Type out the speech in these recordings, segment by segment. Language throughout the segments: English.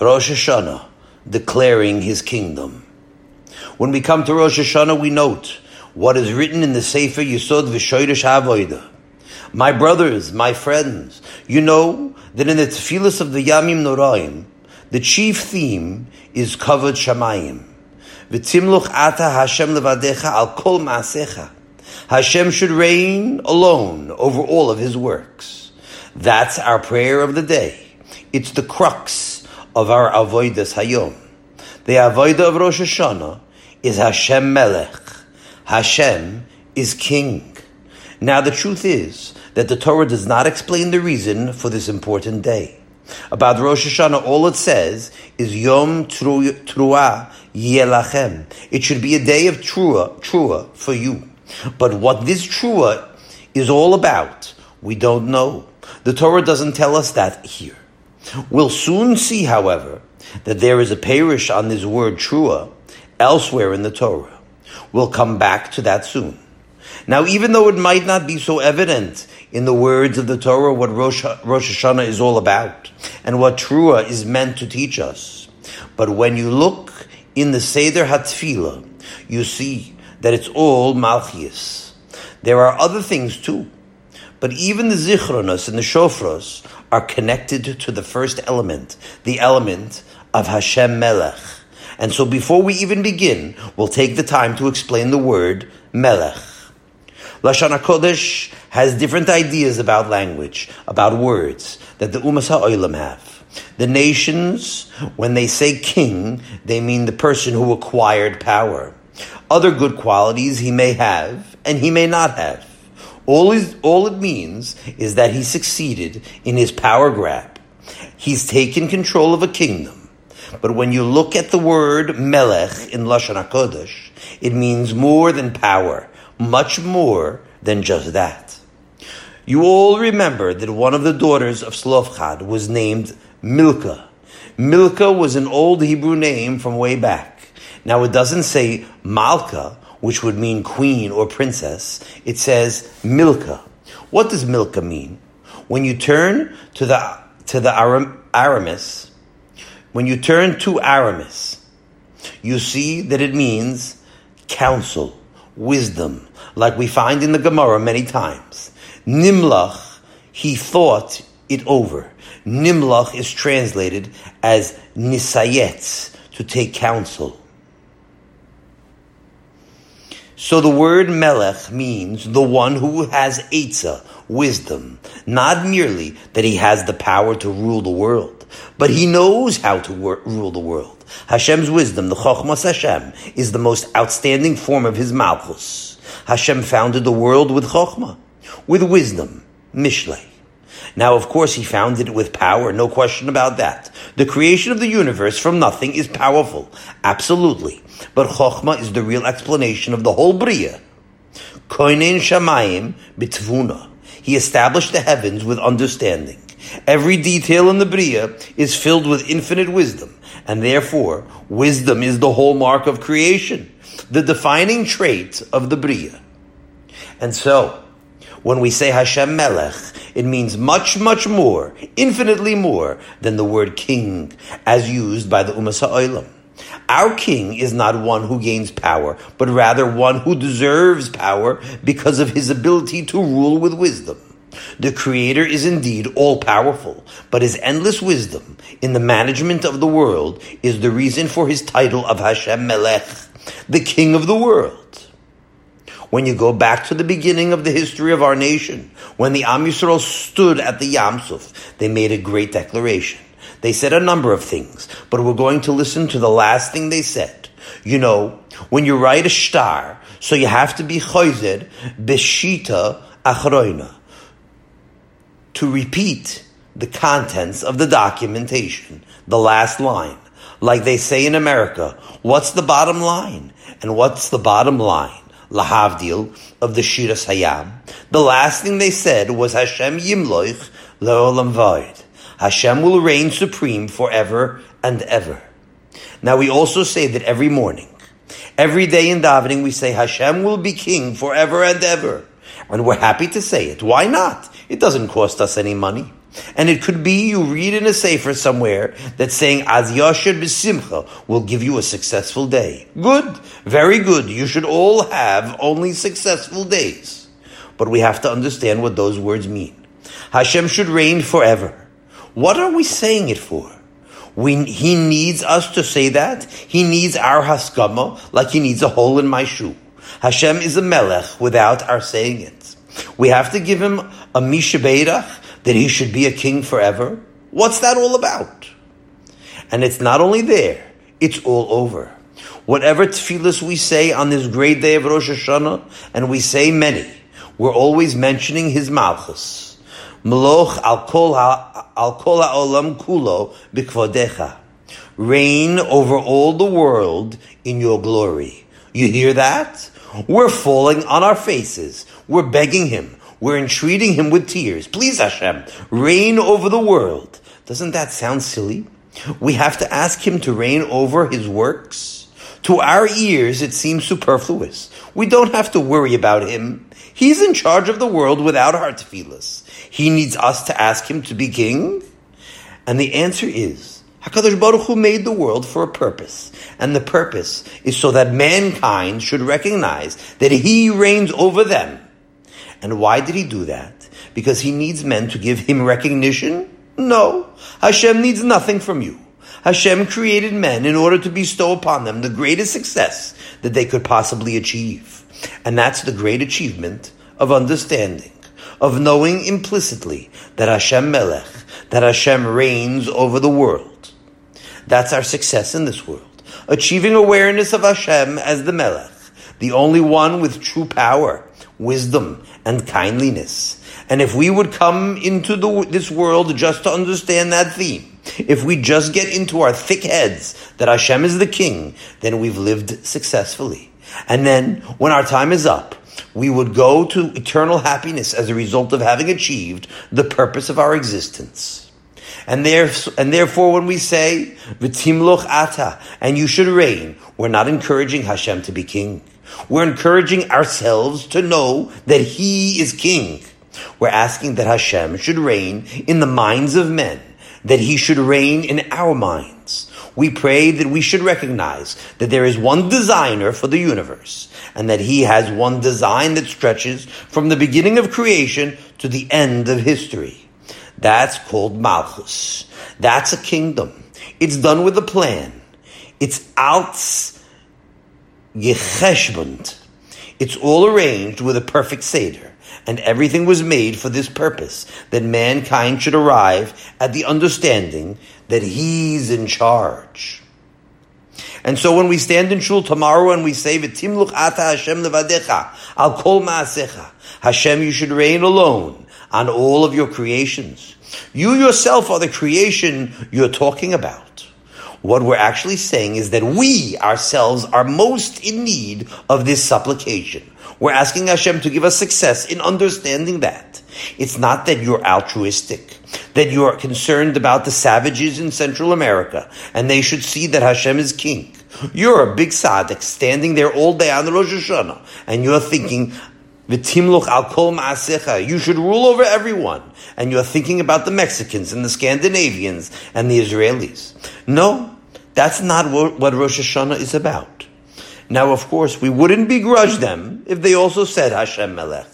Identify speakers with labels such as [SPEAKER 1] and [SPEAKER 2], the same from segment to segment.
[SPEAKER 1] Rosh Hashanah, declaring his kingdom. When we come to Rosh Hashanah, we note what is written in the Sefer Yisod V'Shoyrish HaAvodah. My brothers, my friends, you know that in the Tefillas of the Yamim Noraim, the chief theme is covered Shamayim. V'timluch ata Hashem levadecha al kol ma'asecha. Hashem should reign alone over all of his works. That's our prayer of the day. It's the crux of our avodas hayom. The avodah of Rosh Hashanah is Hashem Melech. Hashem is King. Now the truth is that the Torah does not explain the reason for this important day. About Rosh Hashanah, all it says is Yom Trua Yelachem. It should be a day of Trua, Trua for you. But what this Trua is all about, we don't know. The Torah doesn't tell us that here. We'll soon see, however, that there is a perush on this word Trua elsewhere in the Torah. We'll come back to that soon. Now, even though it might not be so evident in the words of the Torah what Rosh, Rosh Hashanah is all about and what Trua is meant to teach us, but when you look in the Seder HaTfilah, you see that it's all Malchias. There are other things too, but even the Zichronos and the Shofros are connected to the first element, the element of Hashem Melech. And so before we even begin, we'll take the time to explain the word Melech. Lashon HaKodesh has different ideas about language, about words, that the Umas HaOilam have. The nations, when they say king, they mean the person who acquired power. Other good qualities he may have, and he may not have. All, is, all it means is that he succeeded in his power grab. He's taken control of a kingdom. But when you look at the word melech in Lashon HaKodesh, it means more than power, much more than just that. You all remember that one of the daughters of Slofchad was named Milka. Milka was an old Hebrew name from way back. Now it doesn't say Malka, which would mean queen or princess. It says Milka. What does Milka mean? When you turn to the to the Aram, Aramis, when you turn to Aramis, you see that it means counsel, wisdom, like we find in the Gemara many times. Nimlach, he thought it over. Nimlach is translated as nisayetz, to take counsel. So the word melech means the one who has etza, wisdom. Not merely that he has the power to rule the world, but he knows how to wor- rule the world. Hashem's wisdom, the Chochmas Hashem, is the most outstanding form of his Malchus. Hashem founded the world with Chochmah, with wisdom, Mishlei. Now, of course, he founded it with power, no question about that. The creation of the universe from nothing is powerful, absolutely. But Chochmah is the real explanation of the whole Bria. Koinen Shamayim bitvuna. He established the heavens with understanding. Every detail in the Bria is filled with infinite wisdom, and therefore, wisdom is the hallmark of creation, the defining trait of the Bria. And so, when we say Hashem Melech, it means much, much more, infinitely more than the word king as used by the Umas HaOilam. Our king is not one who gains power, but rather one who deserves power because of his ability to rule with wisdom. The Creator is indeed all powerful, but his endless wisdom in the management of the world is the reason for his title of Hashem Melech, the King of the world. When you go back to the beginning of the history of our nation, when the Am Yisrael stood at the Yamsuf, they made a great declaration. They said a number of things, but we're going to listen to the last thing they said. You know, when you write a shtar, so you have to be choyzed beshita achroina to repeat the contents of the documentation, the last line. Like they say in America, what's the bottom line? And what's the bottom line? Lahavdil of the Shiras Hayam. The last thing they said was Hashem Yimloich Leolam Vaid. Hashem will reign supreme forever and ever. Now we also say that every morning, every day in davening, we say Hashem will be king forever and ever. And we're happy to say it. Why not? It doesn't cost us any money. And it could be you read in a sefer somewhere that saying Az Yashir B'Simcha will give you a successful day. Good, very good. You should all have only successful days. But we have to understand what those words mean. Hashem should reign forever. What are we saying it for? We, he needs us to say that. He needs our haskama like he needs a hole in my shoe. Hashem is a melech without our saying it. We have to give him a mishabeirach that he should be a king forever. What's that all about? And it's not only there, it's all over. Whatever tefillahs we say on this great day of Rosh Hashanah, and we say many, we're always mentioning his malchus. Meloch al kol ha'olam kulo b'kvodecha. Reign over all the world in your glory. You hear that? We're falling on our faces. We're begging him. We're entreating him with tears. Please, Hashem, reign over the world. Doesn't that sound silly? We have to ask him to reign over his works. To our ears, it seems superfluous. We don't have to worry about him. He's in charge of the world without our tefillahs. He needs us to ask him to be king? And the answer is, HaKadosh Baruch Hu made the world for a purpose. And the purpose is so that mankind should recognize that he reigns over them. And why did he do that? Because he needs men to give him recognition? No. Hashem needs nothing from you. Hashem created men in order to bestow upon them the greatest success that they could possibly achieve. And that's the great achievement of understanding, of knowing implicitly that Hashem Melech, that Hashem reigns over the world. That's our success in this world. Achieving awareness of Hashem as the Melech, the only one with true power, wisdom, and kindliness. And if we would come into the, this world just to understand that theme, if we just get into our thick heads that Hashem is the king, then we've lived successfully. And then when our time is up, we would go to eternal happiness as a result of having achieved the purpose of our existence. And, and therefore, when we say, V'timloch ata, and you should reign, we're not encouraging Hashem to be king. We're encouraging ourselves to know that He is king. We're asking that Hashem should reign in the minds of men, that He should reign in our minds. We pray that we should recognize that there is one designer for the universe, and that He has one design that stretches from the beginning of creation to the end of history. That's called Malchus. That's a kingdom. It's done with a plan. It's alts Yecheshbund. It's all arranged with a perfect Seder, and everything was made for this purpose, that mankind should arrive at the understanding that He's in charge. And so when we stand in shul tomorrow and we say, "V'timluch ata Hashem levadecha al kol maasecha," Hashem, you should reign alone on all of your creations. You yourself are the creation you're talking about. What we're actually saying is that we ourselves are most in need of this supplication. We're asking Hashem to give us success in understanding that. It's not that you're altruistic, that you're concerned about the savages in Central America, and they should see that Hashem is king. You're a big tzaddik standing there all day on the Rosh Hashanah, and you're thinking, V'timluch al kol ma'asecha. You should rule over everyone. And you're thinking about the Mexicans and the Scandinavians and the Israelis. No, that's not what Rosh Hashanah is about. Now, of course, we wouldn't begrudge them if they also said Hashem Melech.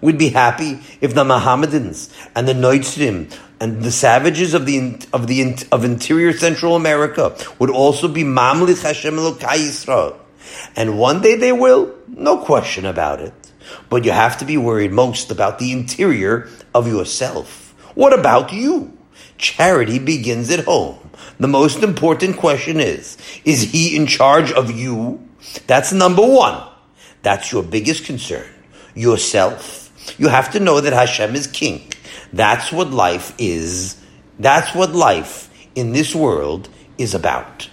[SPEAKER 1] We'd be happy if the Mohammedans and the Noitzrim and the savages of the of the of interior Central America would also be Mamlich Hashem Elokai Yisrael. And one day they will, no question about it. But you have to be worried most about the interior of yourself. What about you? Charity begins at home. The most important question is, is he in charge of you? That's number one. That's your biggest concern. Yourself. You have to know that Hashem is king. That's what life is. That's what life in this world is about.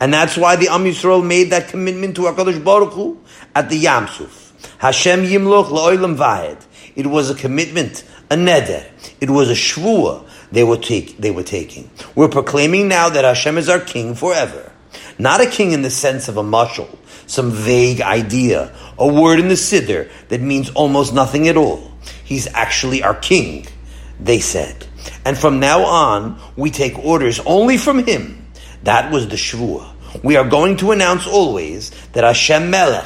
[SPEAKER 1] And that's why the Am Yisrael made that commitment to HaKadosh Baruch Hu at the Yamsuf. Hashem Yimloch La'olam Vayed. It was a commitment, a neder. It was a shvua they were, take, they were taking. We're proclaiming now that Hashem is our king forever. Not a king in the sense of a mashal, some vague idea, a word in the siddur that means almost nothing at all. He's actually our king, they said. And from now on, we take orders only from Him. That was the Shvuah. We are going to announce always that Hashem Melech,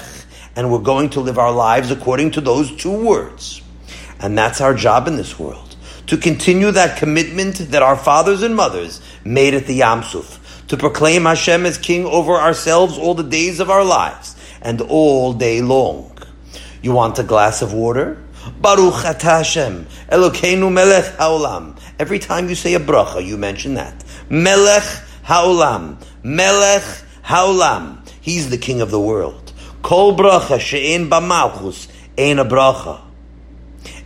[SPEAKER 1] and we're going to live our lives according to those two words. And that's our job in this world. To continue that commitment that our fathers and mothers made at the Yamsuf. To proclaim Hashem as King over ourselves all the days of our lives and all day long. You want a glass of water? Baruch atah Hashem, Elokeinu melech haolam. Every time you say a bracha, you mention that. Melech haolam. Melech haolam. He's the king of the world. Kol bracha she'en b'malchus, ein a bracha.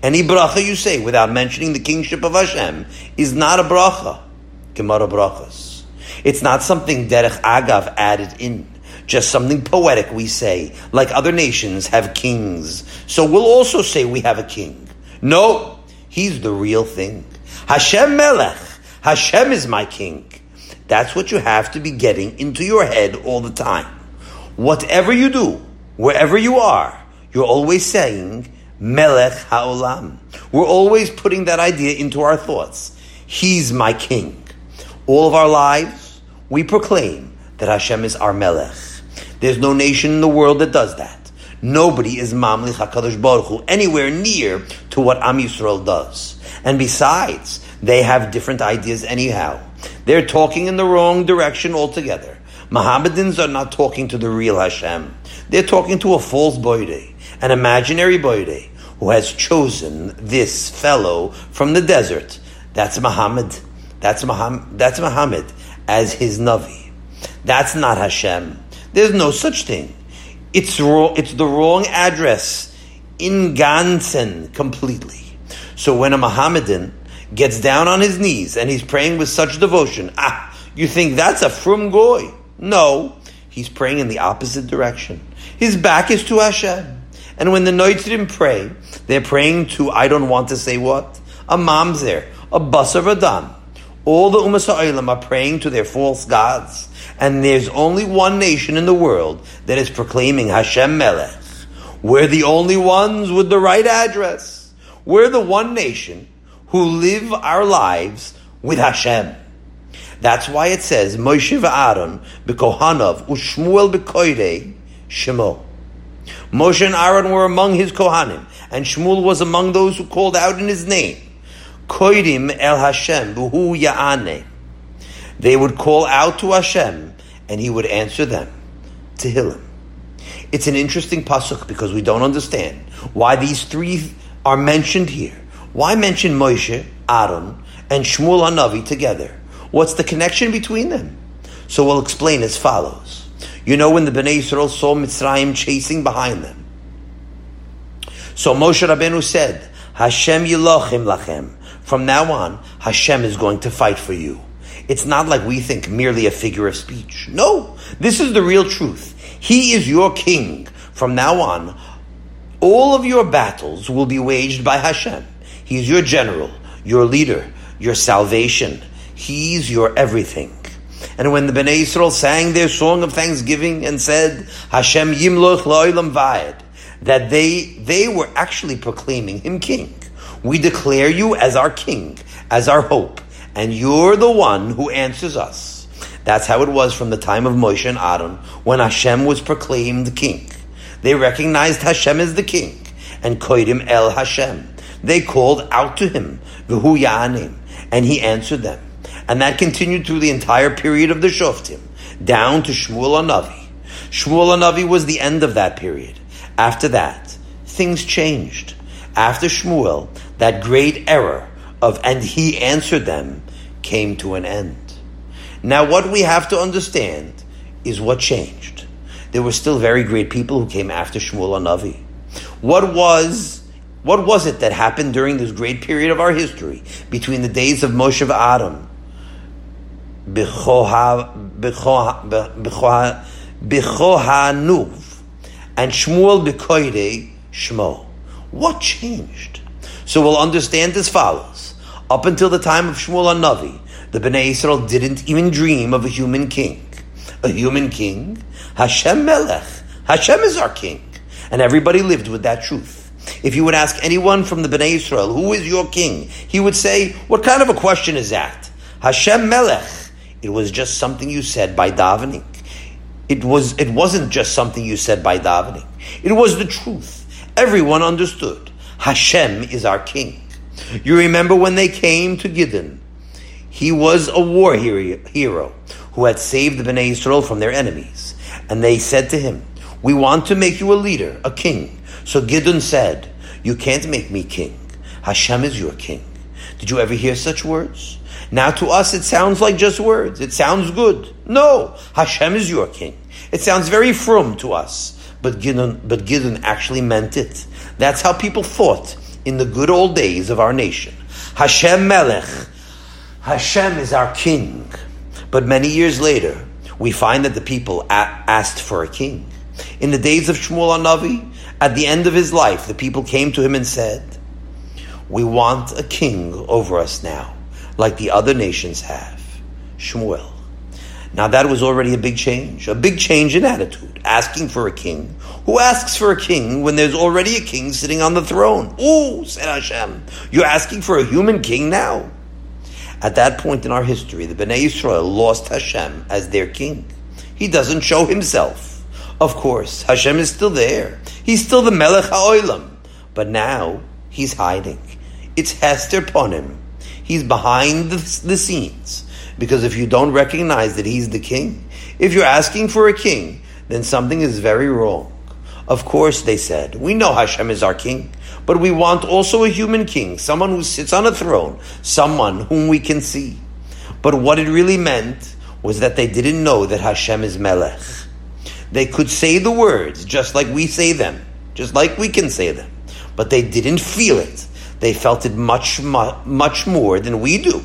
[SPEAKER 1] Any bracha you say without mentioning the kingship of Hashem is not a bracha. Gemara brachas. It's not something derech agav added in just something poetic we say, like other nations have kings. So we'll also say we have a king. No, he's the real thing. Hashem Melech. Hashem is my king. That's what you have to be getting into your head all the time. Whatever you do, wherever you are, you're always saying, Melech Haolam. We're always putting that idea into our thoughts. He's my king. All of our lives, we proclaim that Hashem is our Melech. There's no nation in the world that does that. Nobody is Mamlich HaKadosh Baruch Hu anywhere near to what Am Yisrael does. And besides, they have different ideas anyhow. They're talking in the wrong direction altogether. Mohammedans are not talking to the real Hashem. They're talking to a false Boide, an imaginary Boide, who has chosen this fellow from the desert. That's Muhammad. That's Muhammad, that's Muhammad as his Navi. That's not Hashem. There's no such thing. It's wrong, it's the wrong address in Gansen completely. So when a Mohammedan gets down on his knees and he's praying with such devotion, ah, you think that's a frum goy? No, he's praying in the opposite direction. His back is to Hashem. And when the Noitzrim pray, they're praying to, I don't want to say what, a mamzer, a basar adam. All the Umas HaOilam are praying to their false gods. And there's only one nation in the world that is proclaiming Hashem Melech. We're the only ones with the right address. We're the one nation who live our lives with Hashem. That's why it says, Moshe v'Aaron b'kohanav u'shmuel b'koirei shemo. Moshe and Aaron were among his kohanim, and Shmuel was among those who called out in his name. Koidim el Hashem b'hu ya'aneh. They would call out to Hashem, and He would answer them. Tehillim. It's an interesting pasuk because we don't understand why these three are mentioned here. Why mention Moshe, Aaron, and Shmuel Hanavi together? What's the connection between them? So we'll explain as follows. You know when the Bnei Yisrael saw Mitzrayim chasing behind them. So Moshe Rabbeinu said, Hashem Yilochim Lachem. From now on, Hashem is going to fight for you. It's not like we think merely a figure of speech. No, this is the real truth. He is your king. From now on, all of your battles will be waged by Hashem. He's your general, your leader, your salvation. He's your everything. And when the Bnei Yisrael sang their song of thanksgiving and said, Hashem yimloch lo'ilam vayed, that they, they were actually proclaiming him king. We declare you as our king, as our hope, and you're the one who answers us. That's how it was from the time of Moshe and Aaron, when Hashem was proclaimed king. They recognized Hashem as the king, and koidim el Hashem. They called out to him, v'hu ya'anim, and he answered them. And that continued through the entire period of the Shoftim, down to Shmuel Anavi. Shmuel Anavi was the end of that period. After that, things changed. After Shmuel, that great error of and he answered them came to an end. Now, what we have to understand is what changed. There were still very great people who came after Shmuel Anavi. What was what was it that happened during this great period of our history between the days of Moshe Adam, Bichohanuv, and Shmuel Bekoide Shmo? What changed? So we'll understand as follows. Up until the time of Shmuel Navi, the Bnei Israel didn't even dream of a human king. A human king? Hashem Melech. Hashem is our king. And everybody lived with that truth. If you would ask anyone from the Bnei Israel, who is your king? He would say, what kind of a question is that? Hashem Melech. It was just something you said by davening. It was, it wasn't just something you said by davening. It was the truth. Everyone understood. Hashem is our king. You remember when they came to Gideon. He was a war hero who had saved the Bnei Israel from their enemies. And they said to him, we want to make you a leader, a king. So Gideon said, you can't make me king. Hashem is your king. Did you ever hear such words? Now to us it sounds like just words. It sounds good. No, Hashem is your king. It sounds very frum to us. But Gideon, but Gideon actually meant it. That's how people thought in the good old days of our nation. Hashem Melech. Hashem is our king. But many years later, we find that the people a- asked for a king. In the days of Shmuel Anavi, at the end of his life, the people came to him and said, We want a king over us now, like the other nations have. Shmuel. Now that was already a big change, a big change in attitude, asking for a king. Who asks for a king when there's already a king sitting on the throne? Ooh, said Hashem, you're asking for a human king now? At that point in our history, the Bnei Israel lost Hashem as their king. He doesn't show himself. Of course, Hashem is still there. He's still the Melech HaOlam. But now, he's hiding. It's Hester Ponim. He's behind the, the scenes. Because if you don't recognize that he's the king, if you're asking for a king, then something is very wrong. Of course, they said, we know Hashem is our king, but we want also a human king, someone who sits on a throne, someone whom we can see. But what it really meant was that they didn't know that Hashem is Melech. They could say the words just like we say them, just like we can say them, but they didn't feel it. They felt it much, much more than we do.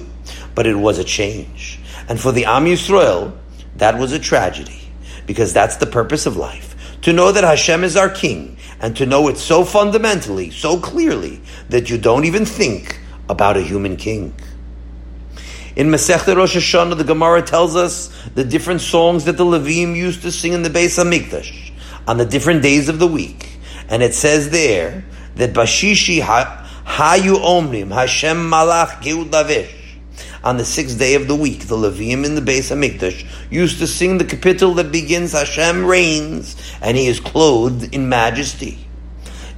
[SPEAKER 1] But it was a change. And for the Am Yisrael, that was a tragedy, because that's the purpose of life. To know that Hashem is our king, and to know it so fundamentally, so clearly, that you don't even think about a human king. In Masechta Rosh Hashanah, the Gemara tells us the different songs that the Levim used to sing in the Beis Hamikdash on the different days of the week, and it says there that Bashishi Hayu Omrim Hashem Malach Geud Lavish. On the sixth day of the week, the Levim in the Beis Hamikdash used to sing the kapitel that begins Hashem reigns, and He is clothed in majesty.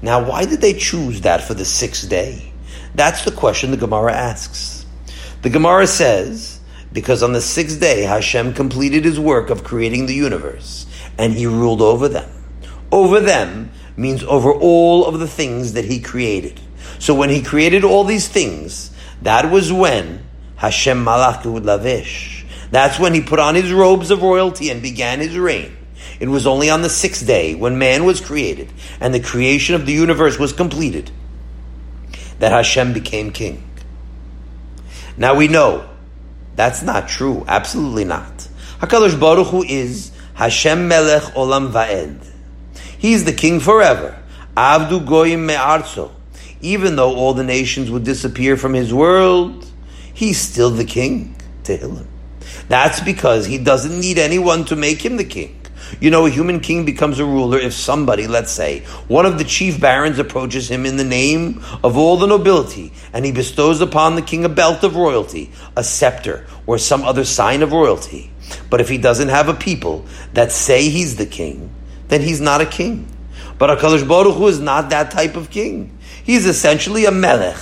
[SPEAKER 1] Now, why did they choose that for the sixth day? That's the question the Gemara asks. The Gemara says, because on the sixth day Hashem completed his work of creating the universe, and he ruled over them. Over them means over all of the things that he created. So when he created all these things, that was when Hashem Malach Lavish. That's when he put on his robes of royalty and began his reign. It was only on the sixth day, when man was created and the creation of the universe was completed, that Hashem became king. Now we know that's not true. Absolutely not. Hakadosh Baruch Hu is Hashem Melech Olam Va'ed. He's the king forever. Avdu Goyim Me'arzo. Even though all the nations would disappear from his world, he's still the king. To Tehillim. That's because he doesn't need anyone to make him the king. You know, a human king becomes a ruler if somebody, let's say, one of the chief barons approaches him in the name of all the nobility, and he bestows upon the king a belt of royalty, a scepter, or some other sign of royalty. But if he doesn't have a people that say he's the king, then he's not a king. But HaKadosh Baruch Hu is not that type of king. He's essentially a melech.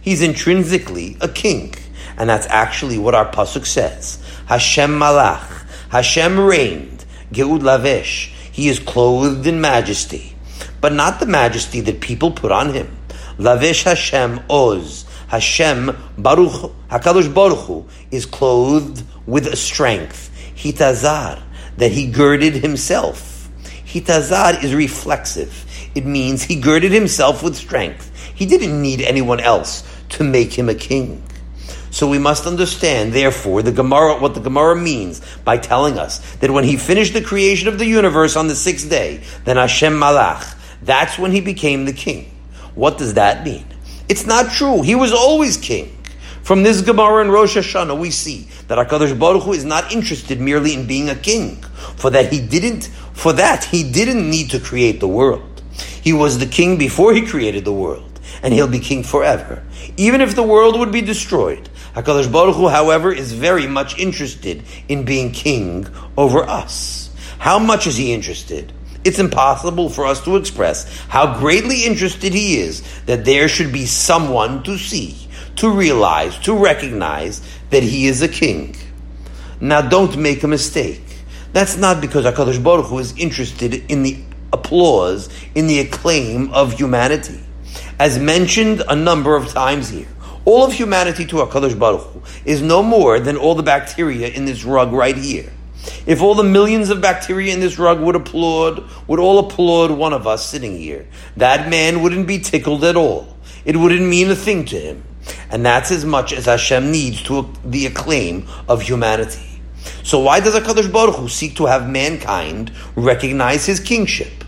[SPEAKER 1] He's intrinsically a king. And that's actually what our Pasuk says. Hashem malach. Hashem reigned. Geud Lavish. He is clothed in majesty, but not the majesty that people put on him. Lavish Hashem Oz. Hashem Baruch Hakadosh Baruch Hu is clothed with a strength. Hitazar that he girded himself. Hitazar is reflexive. It means he girded himself with strength. He didn't need anyone else to make him a king. So we must understand, therefore, the Gemara, what the Gemara means by telling us that when he finished the creation of the universe on the sixth day, then Hashem Malach, that's when he became the king. What does that mean? It's not true. He was always king. From this Gemara in Rosh Hashanah, we see that Hakadosh Baruch Hu is not interested merely in being a king. For that he didn't. For that he didn't need to create the world. He was the king before he created the world, and he'll be king forever. Even if the world would be destroyed, HaKadosh Baruch Hu, however, is very much interested in being king over us. How much is he interested? It's impossible for us to express how greatly interested he is that there should be someone to see, to realize, to recognize that he is a king. Now don't make a mistake. That's not because HaKadosh Baruch Hu is interested in the applause, in the acclaim of humanity. As mentioned a number of times here, all of humanity to HaKadosh Baruch Hu is no more than all the bacteria in this rug right here. If all the millions of bacteria in this rug would applaud, would all applaud one of us sitting here, that man wouldn't be tickled at all. It wouldn't mean a thing to him. And that's as much as Hashem needs to the acclaim of humanity. So why does HaKadosh Baruch Hu seek to have mankind recognize his kingship?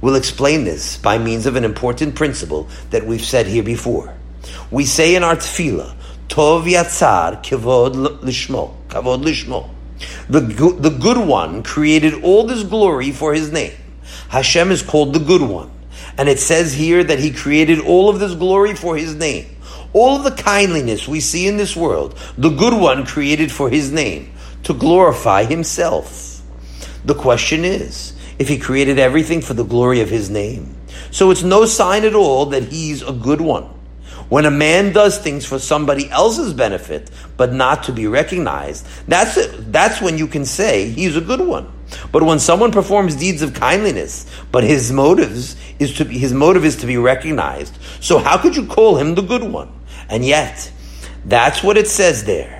[SPEAKER 1] We'll explain this by means of an important principle that we've said here before. We say in our tefillah, Tov Yatzar Kavod Lishmo, Kavod Lishmo. The, the good one created all this glory for his name. Hashem is called the good one. And it says here that he created all of this glory for his name. All the kindliness we see in this world, the good one created for his name, to glorify himself. The question is, if he created everything for the glory of his name, so it's no sign at all that he's a good one. When a man does things for somebody else's benefit, but not to be recognized, that's, it. that's when you can say he's a good one. But when someone performs deeds of kindliness, but his motives is to be, his motive is to be recognized, so how could you call him the good one? And yet, that's what it says there.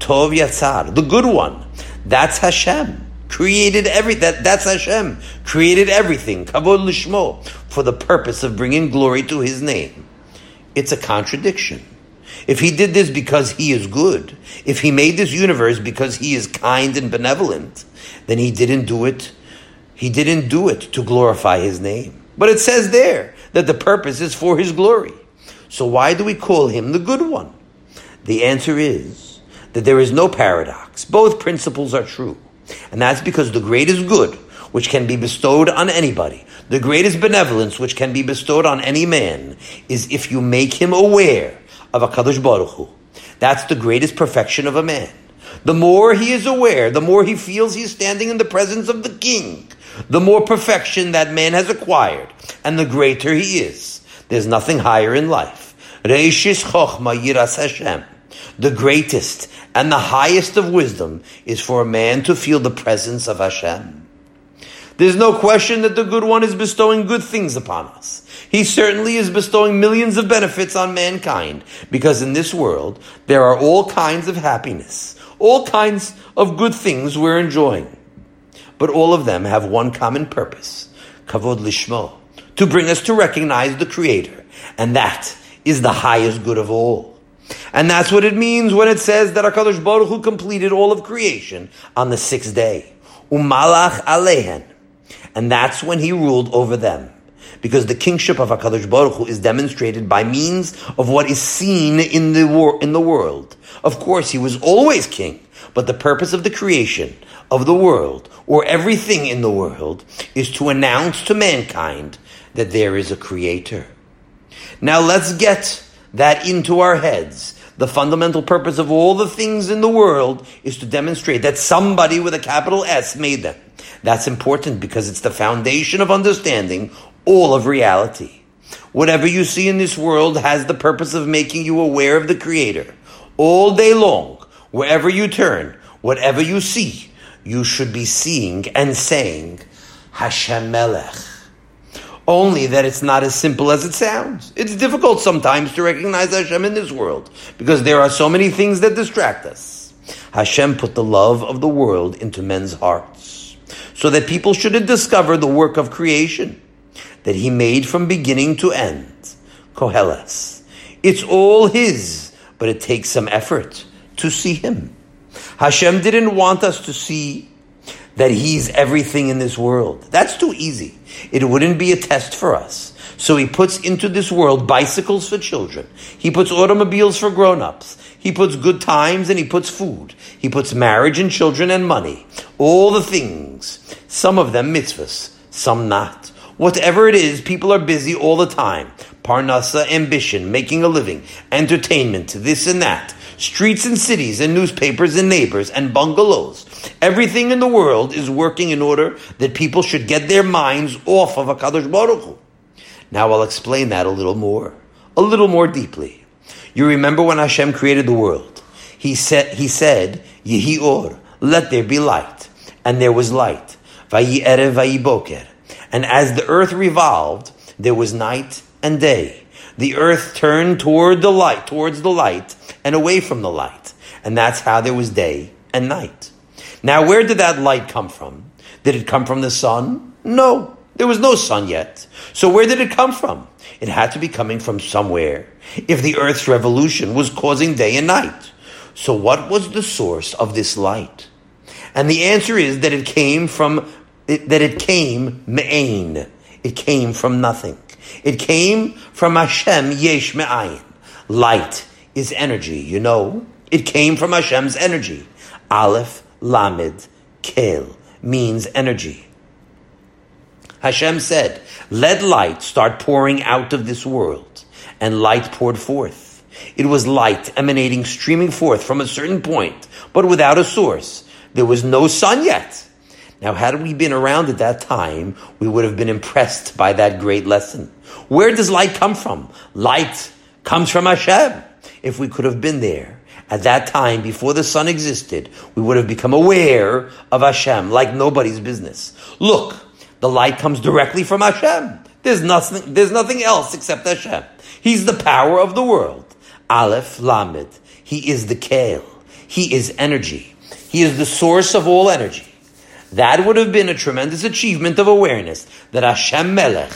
[SPEAKER 1] Tov Yatzar, the good one. That's Hashem. Created every that that's Hashem. Created everything. Kavod lishmo for the purpose of bringing glory to His name it's a contradiction. If he did this because he is good, if he made this universe because he is kind and benevolent, then he didn't do it. He didn't do it to glorify his name. But it says there that the purpose is for his glory. So why do we call him the good one? The answer is that there is no paradox. Both principles are true. And that's because the greatest good, which can be bestowed on anybody, the greatest benevolence which can be bestowed on any man is if you make him aware of a Kadosh Baruch Hu. That's the greatest perfection of a man. The more he is aware, the more he feels he's standing in the presence of the king, the more perfection that man has acquired, and the greater he is. There's nothing higher in life. Reishis Chochma Yiras Hashem. The greatest and the highest of wisdom is for a man to feel the presence of Hashem. There's no question that the good one is bestowing good things upon us. He certainly is bestowing millions of benefits on mankind because in this world there are all kinds of happiness, all kinds of good things we're enjoying. But all of them have one common purpose, kavod lishmo, to bring us to recognize the Creator. And that is the highest good of all. And that's what it means when it says that HaKadosh Baruch Hu completed all of creation on the sixth day. Umalach alehen and that's when he ruled over them. Because the kingship of HaKadosh Baruch Hu is demonstrated by means of what is seen in the, wor- in the world. Of course, he was always king, but the purpose of the creation of the world, or everything in the world, is to announce to mankind that there is a creator. Now let's get that into our heads. The fundamental purpose of all the things in the world is to demonstrate that somebody with a capital S made them. That's important because it's the foundation of understanding all of reality. Whatever you see in this world has the purpose of making you aware of the Creator. All day long, wherever you turn, whatever you see, you should be seeing and saying, Hashem Melech. Only that it's not as simple as it sounds. It's difficult sometimes to recognize Hashem in this world because there are so many things that distract us. Hashem put the love of the world into men's hearts so that people should discover the work of creation that he made from beginning to end. Koheles. It's all his, but it takes some effort to see him. Hashem didn't want us to see that he's everything in this world. That's too easy. It wouldn't be a test for us. So he puts into this world bicycles for children. He puts automobiles for grown-ups. He puts good times and he puts food. He puts marriage and children and money. All the things. Some of them mitzvahs, some not. Whatever it is, people are busy all the time. Parnasa, ambition, making a living, entertainment, this and that. Streets and cities and newspapers and neighbors and bungalows. Everything in the world is working in order that people should get their minds off of HaKadosh Baruch Hu. Now I'll explain that a little more, a little more deeply. You remember when Hashem created the world? He said, he said, Yehi or, let there be light. And there was light. Vayi erev, vayi boker. And as the earth revolved, there was night and day. The earth turned toward the light, towards the light, and away from the light. And that's how there was day and night. Now, where did that light come from? Did it come from the sun? No. There was no sun yet. So where did it come from? It had to be coming from somewhere. If the earth's revolution was causing day and night. So what was the source of this light? And the answer is that it came from, that it came me'ain. It came from nothing. It came from Hashem yesh me'ayin. Light is energy, you know. It came from Hashem's energy. Aleph, Lamed, Kel means energy. Hashem said, let light start pouring out of this world. And light poured forth. It was light emanating, streaming forth from a certain point, but without a source. There was no sun yet. Now, had we been around at that time, we would have been impressed by that great lesson. Where does light come from? Light comes from Hashem. If we could have been there at that time before the sun existed, we would have become aware of Hashem like nobody's business. Look, the light comes directly from Hashem. There's nothing, there's nothing else except Hashem. He's the power of the world. Aleph Lamed. He is the Kale. He is energy. He is the source of all energy. That would have been a tremendous achievement of awareness that Hashem Melech,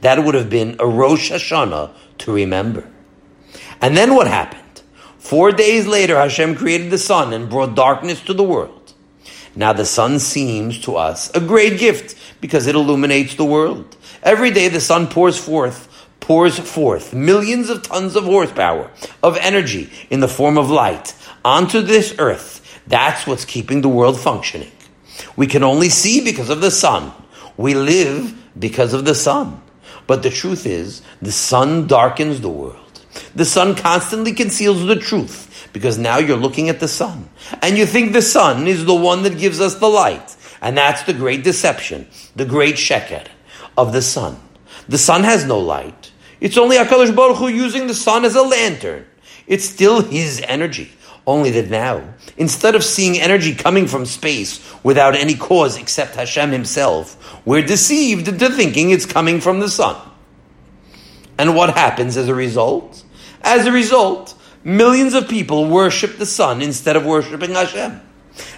[SPEAKER 1] that would have been a Rosh Hashanah to remember. And then what happened? Four days later, Hashem created the sun and brought darkness to the world. Now the sun seems to us a great gift because it illuminates the world. Every day the sun pours forth, pours forth millions of tons of horsepower, of energy in the form of light onto this earth. That's what's keeping the world functioning. We can only see because of the sun. We live because of the sun. But the truth is, the sun darkens the world. The sun constantly conceals the truth because now you're looking at the sun and you think the sun is the one that gives us the light. And that's the great deception, the great sheker of the sun. The sun has no light. It's only HaKadosh Baruch Hu using the sun as a lantern. It's still his energy. Only that now, instead of seeing energy coming from space without any cause except Hashem himself, we're deceived into thinking it's coming from the sun. And what happens as a result? As a result, Millions of people worship the sun instead of worshiping Hashem.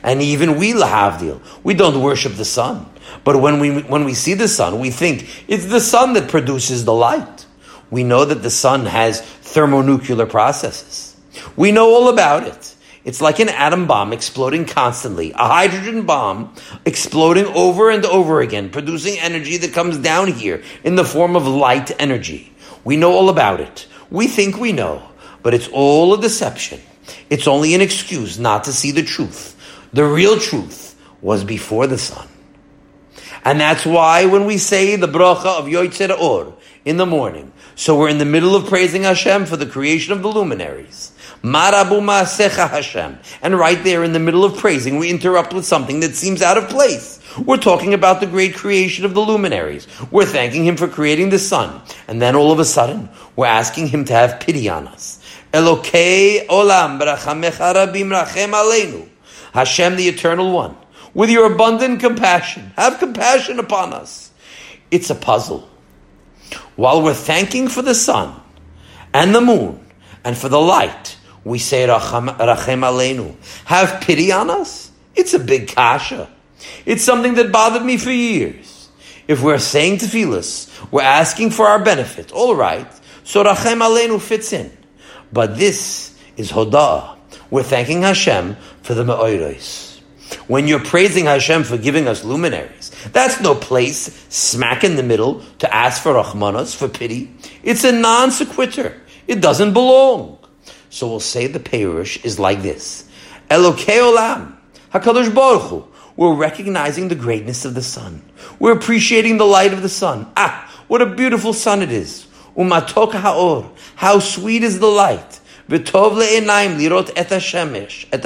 [SPEAKER 1] And even we, lahavdil, we don't worship the sun. But when we, when we see the sun, we think it's the sun that produces the light. We know that the sun has thermonuclear processes. We know all about it. It's like an atom bomb exploding constantly, a hydrogen bomb exploding over and over again, producing energy that comes down here in the form of light energy. We know all about it. We think we know. But it's all a deception. It's only an excuse not to see the truth. The real truth was before the sun. And that's why when we say the bracha of Yoitzer Or in the morning, so we're in the middle of praising Hashem for the creation of the luminaries. Marabu Ma'asecha Hashem. And right there in the middle of praising, we interrupt with something that seems out of place. We're talking about the great creation of the luminaries. We're thanking Him for creating the sun. And then all of a sudden, we're asking Him to have pity on us. Elokei olam b'rachamecha rabim rachem aleinu. Hashem, the Eternal One, with your abundant compassion, have compassion upon us. It's a puzzle. While we're thanking for the sun and the moon and for the light, we say rachem aleinu. Have pity on us. It's a big kasha. It's something that bothered me for years. If we're saying tefillas, we're asking for our benefit. All right. So rachem aleinu fits in. But this is Hodah. We're thanking Hashem for the Me'oiros. When you're praising Hashem for giving us luminaries, that's no place smack in the middle to ask for Rahmanas, for pity. It's a non sequitur. It doesn't belong. So we'll say the Perush is like this. Elokei Olam. HaKadosh Baruch Hu. We're recognizing the greatness of the sun. We're appreciating the light of the sun. Ah, what a beautiful sun it is. Umatok ha'or. How sweet is the light. V'tov le'enaim lirot et hashemesh. Et.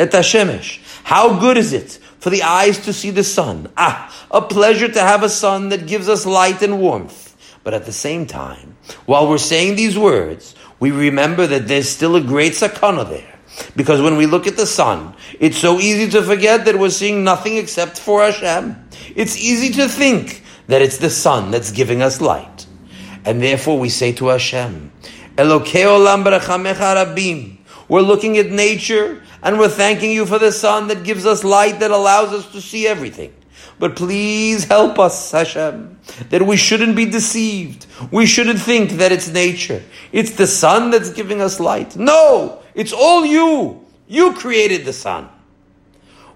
[SPEAKER 1] Et. How good is it for the eyes to see the sun? Ah, a pleasure to have a sun that gives us light and warmth. But at the same time, while we're saying these words, we remember that there's still a great sakana there. Because when we look at the sun, it's so easy to forget that we're seeing nothing except for Hashem. It's easy to think that it's the sun that's giving us light. And therefore we say to Hashem, Elokei olam. We're looking at nature and we're thanking you for the sun that gives us light that allows us to see everything. But please help us, Hashem, that we shouldn't be deceived. We shouldn't think that it's nature. It's the sun that's giving us light. No! It's all you! You created the sun.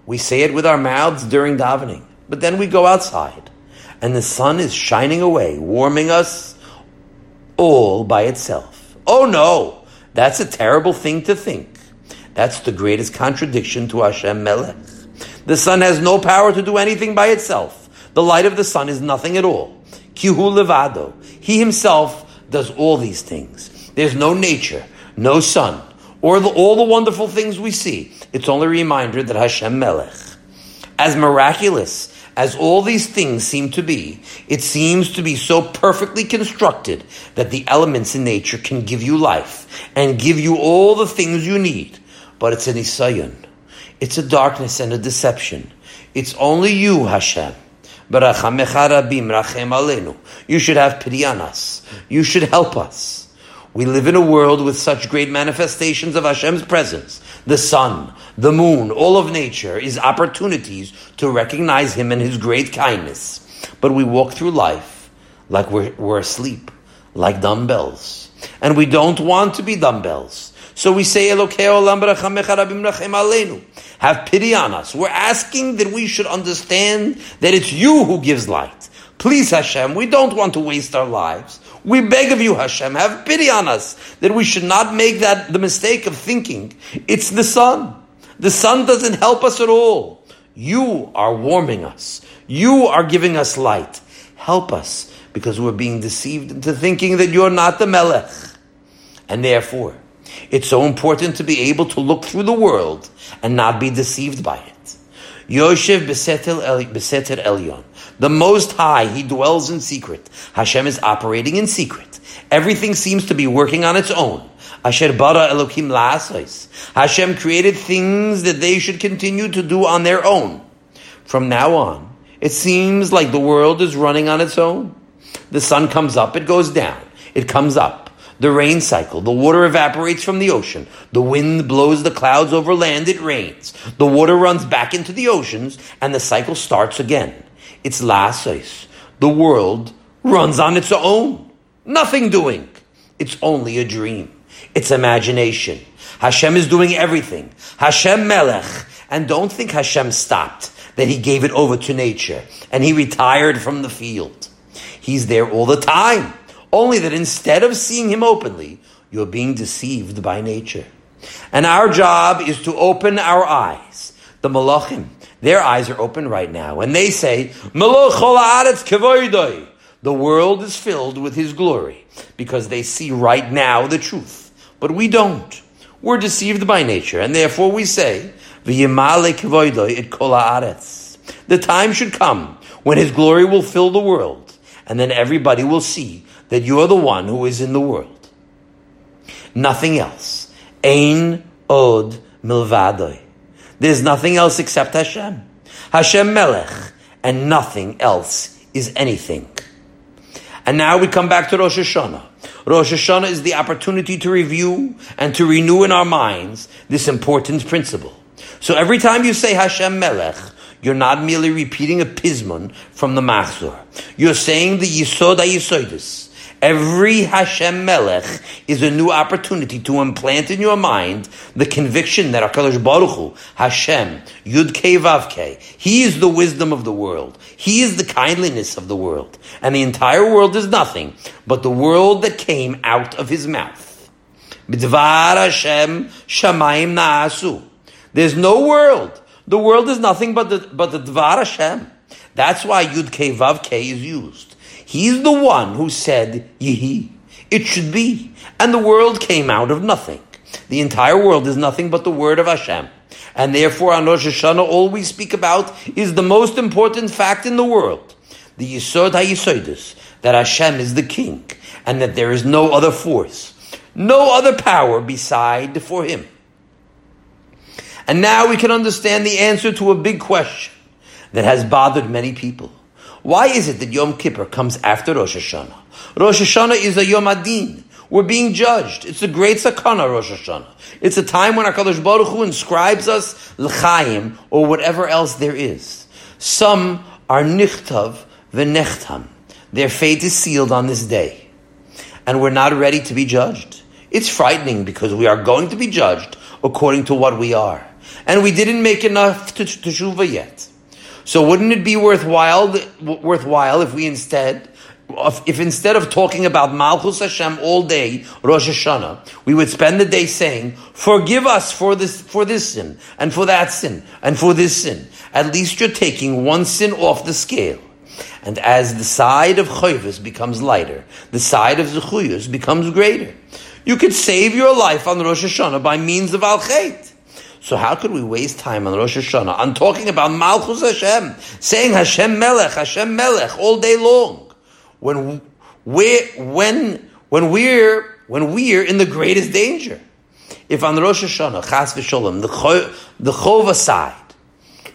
[SPEAKER 1] We say it with our mouths during davening, but then we go outside and the sun is shining away, warming us all by itself. Oh no! That's a terrible thing to think. That's the greatest contradiction to Hashem Melech. The sun has no power to do anything by itself. The light of the sun is nothing at all. Kihu levado. He himself does all these things. There's no nature, no sun, or the, all the wonderful things we see. It's only a reminder that Hashem Melech, as miraculous as all these things seem to be, it seems to be so perfectly constructed that the elements in nature can give you life and give you all the things you need. But it's an isayon. It's a darkness and a deception. It's only you, Hashem. You should have pity on us. You should help us. We live in a world with such great manifestations of Hashem's presence. The sun, the moon, all of nature is opportunities to recognize Him and His great kindness. But we walk through life like we're, we're asleep, like dumbbells. And we don't want to be dumbbells. So we say, Have pity on us. We're asking that we should understand that it's you who gives light. Please, Hashem, we don't want to waste our lives. We beg of you, Hashem, have pity on us that we should not make that the mistake of thinking it's the sun. The sun doesn't help us at all. You are warming us. You are giving us light. Help us because we're being deceived into thinking that you're not the Melech. And therefore, it's so important to be able to look through the world and not be deceived by it. Yoshev Beseter Elyon. The Most High, He dwells in secret. Hashem is operating in secret. Everything seems to be working on its own. Asher bara Elokim la'asais. Hashem created things that they should continue to do on their own. From now on, it seems like the world is running on its own. The sun comes up, it goes down. It comes up the rain cycle. The water evaporates from the ocean. The wind blows the clouds over land. It rains. The water runs back into the oceans, and the cycle starts again. It's lasis. The world runs on its own. Nothing doing. It's only a dream. It's imagination. Hashem is doing everything. Hashem Melech. And don't think Hashem stopped, that he gave it over to nature, and he retired from the field. He's there all the time. Only that instead of seeing him openly, you're being deceived by nature. And our job is to open our eyes. The malachim, their eyes are open right now, and they say, The world is filled with his glory, because they see right now the truth. But we don't. We're deceived by nature, and therefore we say, The time should come when his glory will fill the world, and then everybody will see that you are the one who is in the world. Nothing else. Ein od milvadoi. There's nothing else except Hashem. Hashem Melech, and nothing else is anything. And now we come back to Rosh Hashanah. Rosh Hashanah is the opportunity to review and to renew in our minds this important principle. So every time you say Hashem Melech, you're not merely repeating a pismon from the Machzor. You're saying the Yisod HaYisodis, Every Hashem Melech is a new opportunity to implant in your mind the conviction that HaKadosh Baruch Hu, Hashem, Yud Kei Vav Kei, He is the wisdom of the world. He is the kindliness of the world. And the entire world is nothing but the world that came out of His mouth. B'dvar Hashem Shamayim Na'asu. There's no world. The world is nothing but the, but the Dvar Hashem. That's why Yud K Vav K is used. He's the one who said, Yehi. It should be. And the world came out of nothing. The entire world is nothing but the word of Hashem. And therefore, on Rosh Hashanah, all we speak about is the most important fact in the world. The Yisod HaYisodis, that Hashem is the king, and that there is no other force, no other power beside for him. And now we can understand the answer to a big question that has bothered many people. Why is it that Yom Kippur comes after Rosh Hashanah? Rosh Hashanah is a Yom Adin. We're being judged. It's a great sakana, Rosh Hashanah. It's a time when HaKadosh Baruch Hu inscribes us l'chaim, or whatever else there is. Some are nichtav v'nechtam. Their fate is sealed on this day. And we're not ready to be judged. It's frightening because we are going to be judged according to what we are. And we didn't make enough to teshuva yet. So wouldn't it be worthwhile, worthwhile if we instead if instead of talking about Malchus Hashem all day, Rosh Hashanah, we would spend the day saying, forgive us for this, for this sin, and for that sin, and for this sin. At least you're taking one sin off the scale. And as the side of Chayvus becomes lighter, the side of Zechuyus becomes greater. You could save your life on Rosh Hashanah by means of Al Chait. So how could we waste time on Rosh Hashanah on talking about Malchus Hashem, saying Hashem Melech, Hashem Melech all day long? when we when when we're when we're in the greatest danger. If on Rosh Hashanah, Chas v'Sholem, the the chova side,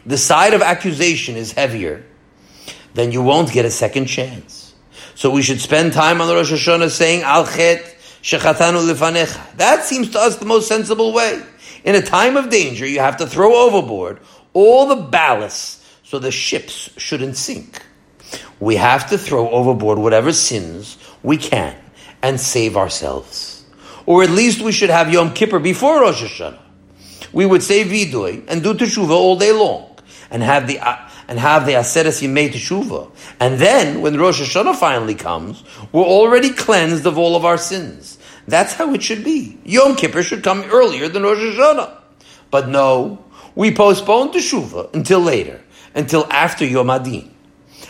[SPEAKER 1] the side of accusation is heavier, then you won't get a second chance. So we should spend time on the Rosh Hashanah saying Al Chet Shechatanu Lifanecha. That seems to us the most sensible way. In a time of danger, you have to throw overboard all the ballast so the ships shouldn't sink we have to throw overboard whatever sins we can and save ourselves. Or at least we should have Yom Kippur before Rosh Hashanah. We would say Vidui and do Teshuvah all day long and have the uh, and have the Aseres Yimei Teshuvah. And then, when Rosh Hashanah finally comes, we're already cleansed of all of our sins. That's how it should be. Yom Kippur should come earlier than Rosh Hashanah. But no, we postpone Teshuvah until later, until after Yom Adin.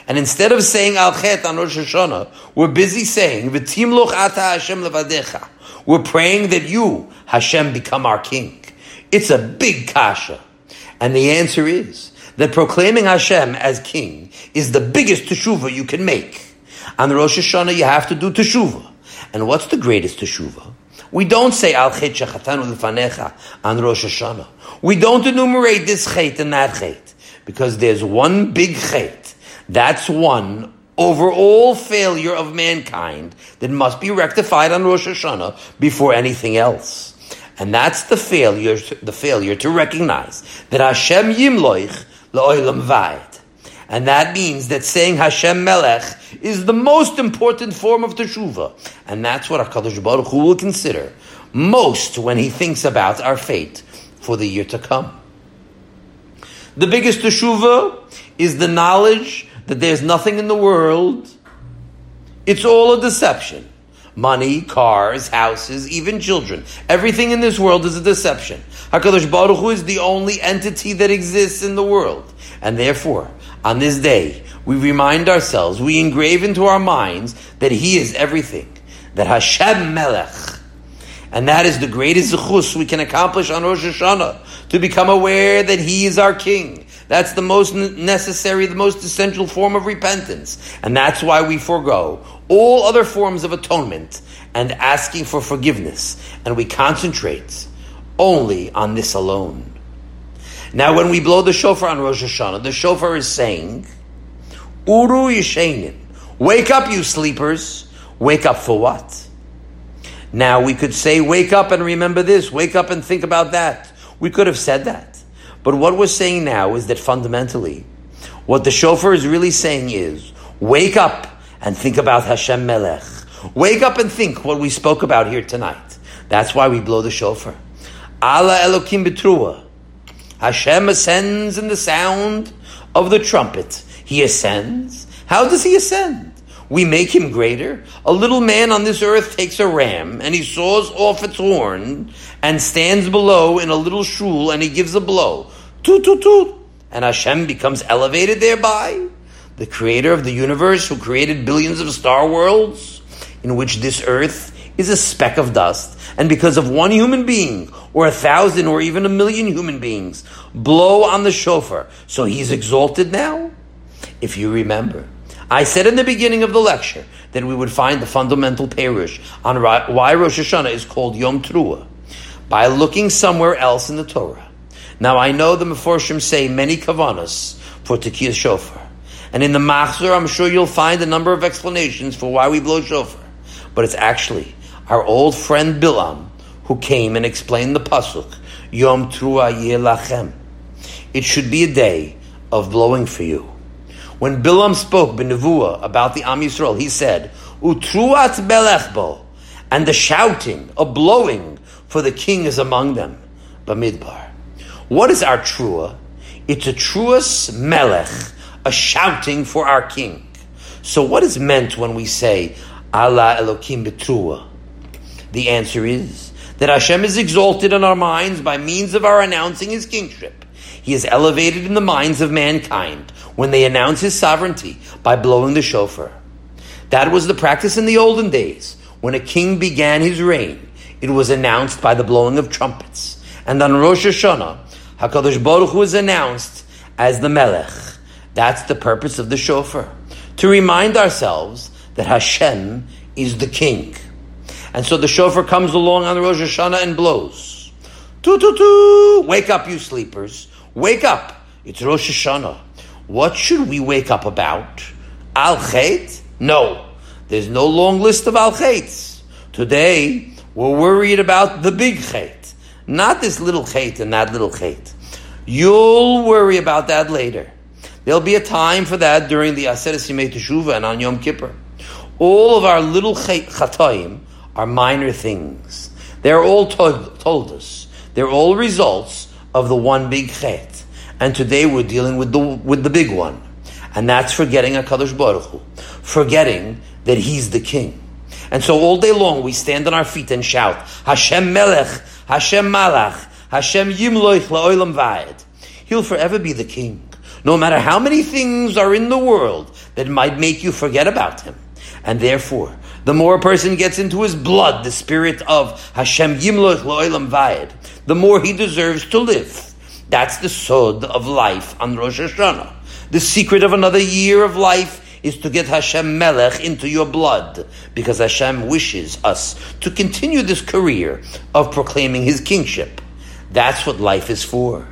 [SPEAKER 1] And instead of saying Al Chet on Rosh Hashanah, we're busy saying V'timloch ata Hashem levadecha. We're praying that you, Hashem, become our king. It's a big kasha. And the answer is that proclaiming Hashem as king is the biggest teshuvah you can make. On Rosh Hashanah, you have to do teshuvah. And what's the greatest teshuvah? We don't say Al Chet Lefanecha on Rosh Hashanah. We don't enumerate this Chet and that Chet because there's one big Chet that's one overall failure of mankind that must be rectified on Rosh Hashanah before anything else. And that's the failure, the failure to recognize that Hashem Yimloich La'olam Vayed. And that means that saying Hashem Melech is the most important form of teshuvah. And that's what HaKadosh Baruch Hu will consider most when he thinks about our fate for the year to come. The biggest teshuvah is the knowledge that there's nothing in the world. It's all a deception. Money, cars, houses, even children. Everything in this world is a deception. HaKadosh Baruch Hu is the only entity that exists in the world. And therefore, on this day, we remind ourselves, we engrave into our minds that He is everything. That Hashem Melech. And that is the greatest zechus we can accomplish on Rosh Hashanah, to become aware that He is our King, that's the most necessary, the most essential form of repentance. And that's why we forego all other forms of atonement and asking for forgiveness. And we concentrate only on this alone. Now, when we blow the shofar on Rosh Hashanah, the shofar is saying, Uru Yishenin, wake up, you sleepers. Wake up for what? Now, we could say, wake up and remember this, wake up and think about that. We could have said that. But what we're saying now is that fundamentally, what the shofar is really saying is, wake up and think about Hashem Melech. Wake up and think what we spoke about here tonight. That's why we blow the shofar. Allah Elokim Betrua. Hashem ascends in the sound of the trumpet. He ascends. How does he ascend? We make him greater. A little man on this earth takes a ram and he saws off its horn and stands below in a little shul and he gives a blow. Toot, toot, toot. And Hashem becomes elevated thereby. The creator of the universe who created billions of star worlds in which this earth is a speck of dust. And because of one human being, or a thousand, or even a million human beings, blow on the shofar, so he's exalted now? If you remember, I said in the beginning of the lecture that we would find the fundamental perush on why Rosh Hashanah is called Yom Teruah by looking somewhere else in the Torah. Now I know the Meforshim say many kavanas for Tekiyah Shofar. And in the Machzor, I'm sure you'll find a number of explanations for why we blow shofar. But it's actually our old friend Bilam who came and explained the pasuk Yom Teruah Yelachem. It should be a day of blowing for you. When Bilam spoke Benevua about the Am Yisrael, he said, Utruat belechbo, and the shouting, a blowing for the king is among them. Bamidbar. What is our trua? It's a truas melech, a shouting for our king. So what is meant when we say Allah Elokim betrua? The answer is that Hashem is exalted in our minds by means of our announcing His kingship. He is elevated in the minds of mankind when they announce his sovereignty by blowing the shofar. That was the practice in the olden days. When a king began his reign, it was announced by the blowing of trumpets. And on Rosh Hashanah, HaKadosh Baruch Hu announced as the Melech. That's the purpose of the shofar. To remind ourselves that Hashem is the king. And so the shofar comes along on the Rosh Hashanah and blows. Toot, toot, toot. Wake up, you sleepers. Wake up. It's Rosh Hashanah. What should we wake up about? Al Chet? No. There's no long list of Al Chets. Today, we're worried about the big Chet. Not this little Chet and that little Chet. You'll worry about that later. There'll be a time for that during the Aseret Yimei Teshuvah and on Yom Kippur. All of our little chatoim are minor things. They're all told, told us. They're all results of the one big chet. And today we're dealing with the, with the big one. And that's forgetting HaKadosh Baruch Hu. Forgetting that He's the King. And so all day long we stand on our feet and shout, Hashem Melech, Hashem Malach, Hashem Yimloich La'olam Vayed. He'll forever be the King. No matter how many things are in the world that might make you forget about Him. And therefore, the more a person gets into his blood the spirit of Hashem Yimloich La'olam Vayed, the more he deserves to live. That's the sod of life on Rosh Hashanah. The secret of another year of life is to get Hashem Melech into your blood, because Hashem wishes us to continue this career of proclaiming His kingship. That's what life is for.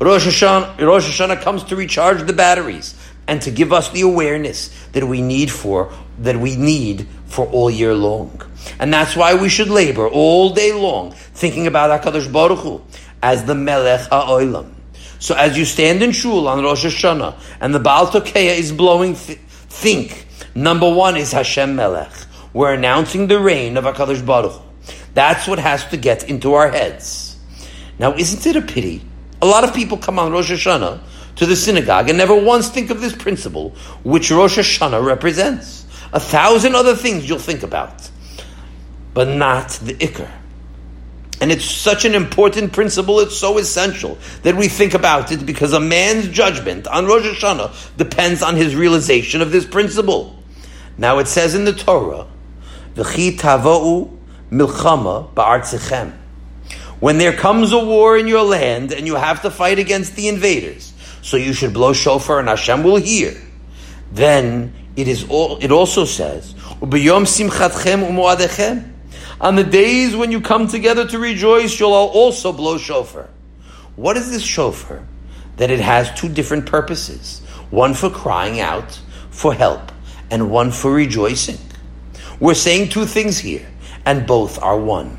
[SPEAKER 1] Rosh Hashanah, Rosh Hashanah comes to recharge the batteries and to give us the awareness that we need for that we need for all year long. And that's why we should labor all day long thinking about HaKadosh Baruch Hu as the Melech HaOlam. So as you stand in Shul on Rosh Hashanah and the Baal Tokeya is blowing, th- think, number one is Hashem Melech. We're announcing the reign of HaKadosh Baruch Hu. That's what has to get into our heads. Now, isn't it a pity? A lot of people come on Rosh Hashanah to the synagogue and never once think of this principle, which Rosh Hashanah represents. A thousand other things you'll think about, but not the Iker. And it's such an important principle, it's so essential that we think about it because a man's judgment on Rosh Hashanah depends on his realization of this principle. Now it says in the Torah, V'chi milchama ba'artzichem. When there comes a war in your land and you have to fight against the invaders, so you should blow shofar and Hashem will hear. Then it is all, it also says. On the days when you come together to rejoice, you'll also blow shofar. What is this shofar? That it has two different purposes one for crying out for help, and one for rejoicing. We're saying two things here, and both are one.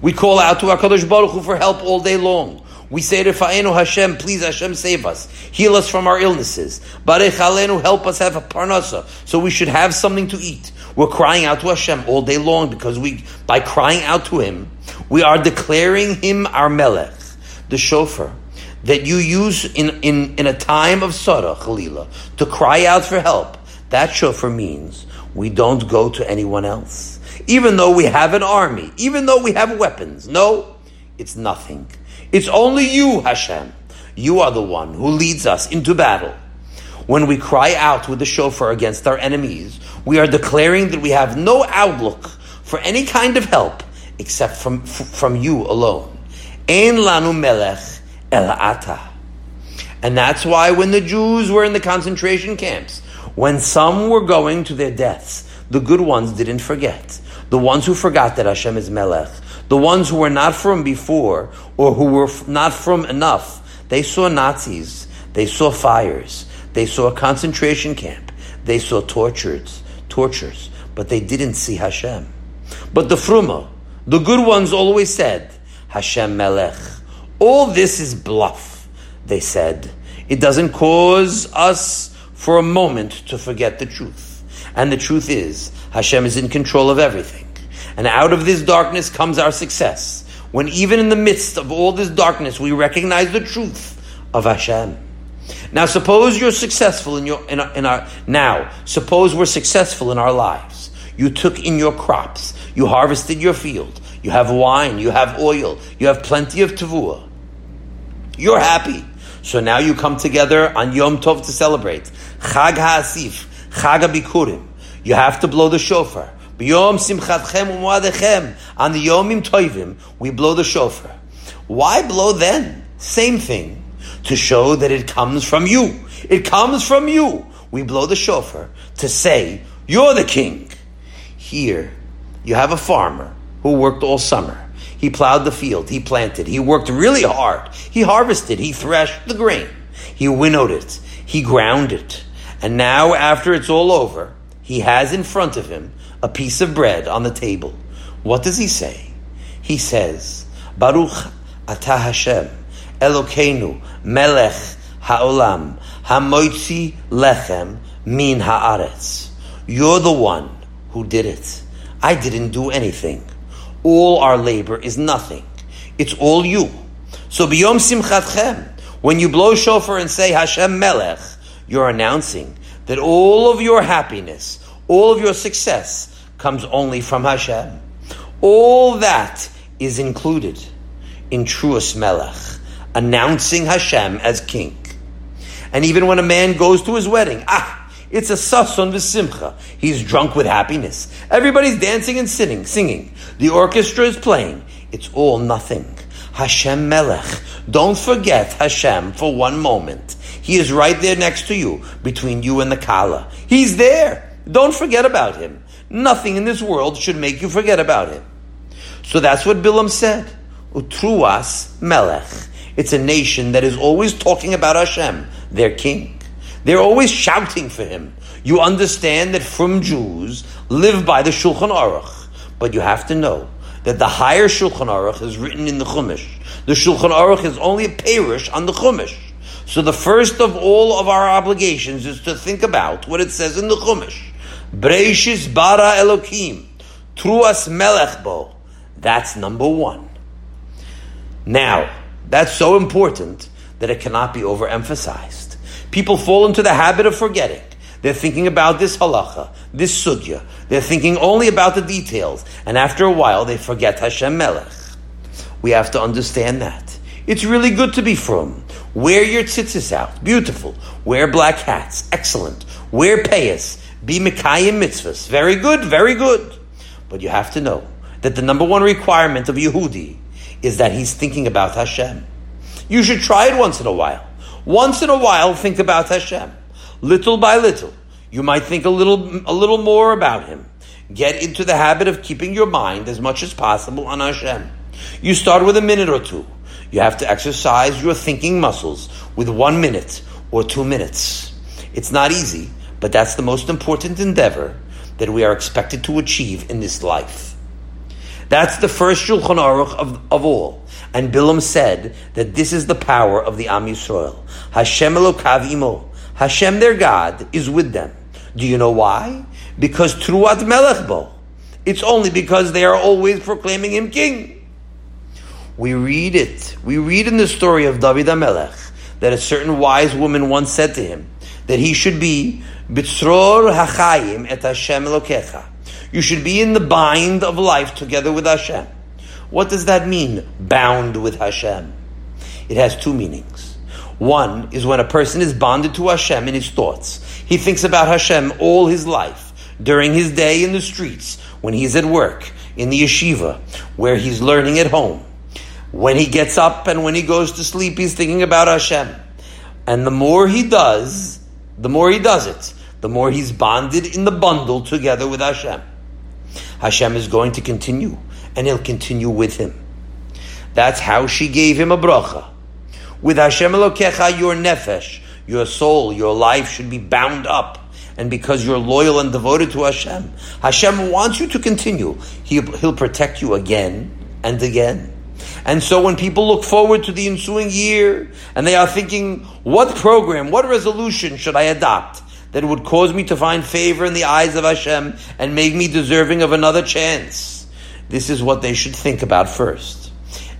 [SPEAKER 1] We call out to HaKadosh Baruch Hu for help all day long. We say to Fa'enu Hashem, please Hashem save us. Heal us from our illnesses. Barech Alenu, help us have a parnasa. So we should have something to eat. We're crying out to Hashem all day long because we, by crying out to Him, we are declaring Him our Melech, the shofar, that you use in, in, in a time of Sarah, Khalila, to cry out for help. That shofar means We don't go to anyone else. Even though we have an army, even though we have weapons. No, it's nothing. It's only you, Hashem. You are the one who leads us into battle. When we cry out with the shofar against our enemies, we are declaring that we have no outlook for any kind of help except from, from you alone. Ein lanu melech el ata. And that's why when the Jews were in the concentration camps, when some were going to their deaths, the good ones didn't forget. The ones who forgot that Hashem is Melech, the ones who were not frum before or who were not frum enough, they saw Nazis, they saw fires, they saw a concentration camp, they saw tortures, tortures, but they didn't see Hashem. But the Fruma, the good ones always said, Hashem Melech. All this is bluff, they said. It doesn't cause us for a moment to forget the truth. And the truth is, Hashem is in control of everything. And out of this darkness comes our success. When even in the midst of all this darkness, we recognize the truth of Hashem. Now, suppose you're successful in your in our, in our now. Suppose we're successful in our lives. You took in your crops. You harvested your field. You have wine. You have oil. You have plenty of tavua. You're happy. So now you come together on Yom Tov to celebrate Chag HaAsif, Chag HaBikurim. You have to blow the shofar. B'yom simchatchem u'moadechem. On the Yomim Tovim, we blow the shofar. Why blow then? Same thing. To show that it comes from you. It comes from you. We blow the shofar to say, you're the king. Here, you have a farmer who worked all summer. He plowed the field, he planted, he worked really hard. He harvested, he threshed the grain, he winnowed it, he ground it. And now, after it's all over, he has in front of him a piece of bread on the table. What does he say? He says, Baruch atah Hashem, Elokeinu, melech ha'olam, hamoitzi lechem min haaretz. You're the one who did it. I didn't do anything. All our labor is nothing. It's all you. So biyom simchatchem, when you blow shofar and say Hashem Melech, you're announcing that all of your happiness, all of your success comes only from Hashem. All that is included in Truas Melech, announcing Hashem as king. And even when a man goes to his wedding, ah, it's a sason v'simcha. He's drunk with happiness. Everybody's dancing and singing, singing. The orchestra is playing. It's all nothing. Hashem Melech. Don't forget Hashem for one moment. He is right there next to you, between you and the Kala. He's there. Don't forget about him. Nothing in this world should make you forget about him. So that's what Bilam said. Utruas Melech. It's a nation that is always talking about Hashem, their king. They're always shouting for him. You understand that from Jews live by the Shulchan Aruch, but you have to know that the higher Shulchan Aruch is written in the Chumash. The Shulchan Aruch is only a perush on the Chumash. So the first of all of our obligations is to think about what it says in the Chumash. Breishis bara Elokim, truas melech bo. That's number one. Now, that's so important that it cannot be overemphasized. People fall into the habit of forgetting. They're thinking about this halacha, this sugya. They're thinking only about the details. And after a while, they forget Hashem Melech. We have to understand that. It's really good to be frum. Wear your tzitzis out. Beautiful. Wear black hats. Excellent. Wear payas. Be Mekayim mitzvahs. Very good. Very good. But you have to know that the number one requirement of Yehudi is that he's thinking about Hashem. You should try it once in a while. Once in a while, think about Hashem. Little by little, you might think a little, a little more about Him. Get into the habit of keeping your mind as much as possible on Hashem. You start with a minute or two. You have to exercise your thinking muscles with one minute or two minutes. It's not easy, but that's the most important endeavor that we are expected to achieve in this life. That's the first Shulchan Aruch of, of all. And Bilam said that this is the power of the Am Yisrael. Hashem Elokav imo. Hashem, their God, is with them. Do you know why? Because Truat Melechbo. It's only because they are always proclaiming him king. We read it. We read in the story of David HaMelech that a certain wise woman once said to him, that he should be bitzror hachayim et Hashem Elokecha. You should be in the bind of life together with Hashem. What does that mean, bound with Hashem? It has two meanings. One is when a person is bonded to Hashem in his thoughts. He thinks about Hashem all his life, during his day in the streets, when he's at work, in the yeshiva, where he's learning at home. When he gets up and when he goes to sleep, he's thinking about Hashem. And the more he does, the more he does it, the more he's bonded in the bundle together with Hashem. Hashem is going to continue, and he'll continue with him. That's how she gave him a bracha. With Hashem Elokecha, your nefesh, your soul, your life should be bound up. And because you're loyal and devoted to Hashem, Hashem wants you to continue. He'll, he'll protect you again and again. And so when people look forward to the ensuing year and they are thinking, what program, what resolution should I adopt that would cause me to find favor in the eyes of Hashem and make me deserving of another chance? This is what they should think about first.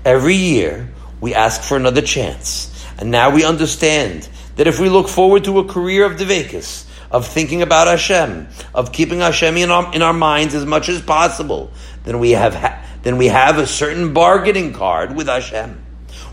[SPEAKER 1] Every year, we ask for another chance. And now we understand that if we look forward to a career of Devekus, of thinking about Hashem, of keeping Hashem in our, in our minds as much as possible, then we have ha- then we have a certain bargaining card with Hashem.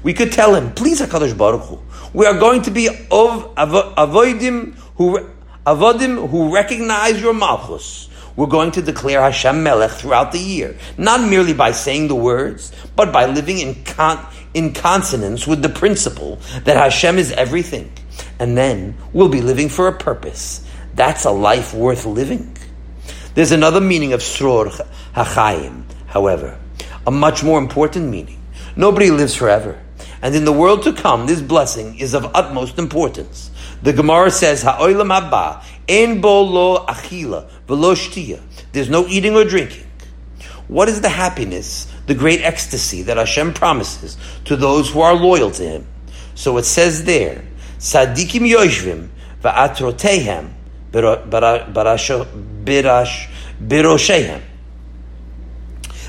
[SPEAKER 1] We could tell him, please Hakadosh Baruch Hu, we are going to be of avodim who avodim who recognize your malchus. We're going to declare Hashem Melech throughout the year, not merely by saying the words, but by living in con- in consonance with the principle that Hashem is everything. And then we'll be living for a purpose. That's a life worth living. There's another meaning of Sror HaChaim, however, a much more important meaning. Nobody lives forever. And in the world to come, this blessing is of utmost importance. The Gemara says, Ha'olam haba, en bo lo achila, velo. There's no eating or drinking. What is the happiness the great ecstasy that Hashem promises to those who are loyal to Him. So it says there, Sadikim Yoshvim va'atrotehem biroshehem.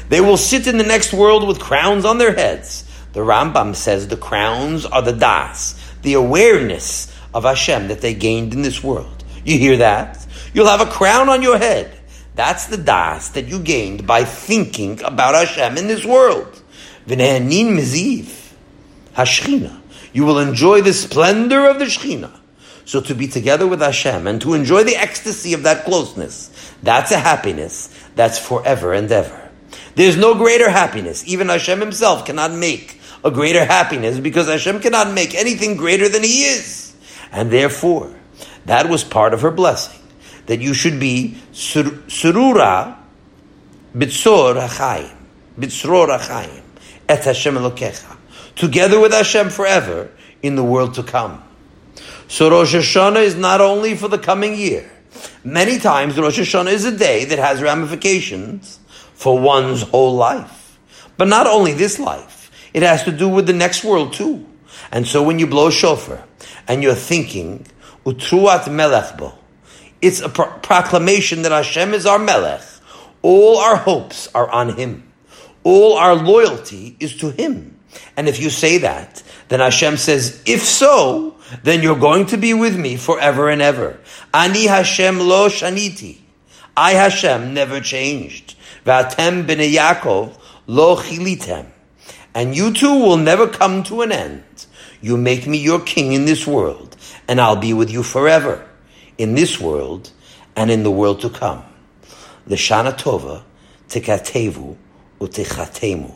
[SPEAKER 1] They will sit in the next world with crowns on their heads. The Rambam says the crowns are the das, the awareness of Hashem that they gained in this world. You hear that? You'll have a crown on your head. That's the das that you gained by thinking about Hashem in this world. V'ne'anin miziv, hashchina. You will enjoy the splendor of the Shechina. So to be together with Hashem and to enjoy the ecstasy of that closeness, that's a happiness that's forever and ever. There's no greater happiness. Even Hashem himself cannot make a greater happiness because Hashem cannot make anything greater than He is. And therefore, that was part of her blessing that you should be surura bitzor hachayim, bitzror hachayim, et Hashem Elokecha, together with Hashem forever in the world to come. So Rosh Hashanah is not only for the coming year. Many times Rosh Hashanah is a day that has ramifications for one's whole life. But not only this life, it has to do with the next world too. And so when you blow shofar and you're thinking, utruat melechbo, it's a pro- proclamation that Hashem is our Melech. All our hopes are on Him. All our loyalty is to Him. And if you say that, then Hashem says, if so, then you're going to be with me forever and ever. Ani Hashem lo shaniti. I Hashem never changed. V'atem b'nei Yaakov lo chilitem. And you too will never come to an end. You make me your king in this world, and I'll be with you forever in this world and in the world to come. L'shana tova tikatevu utichatemu.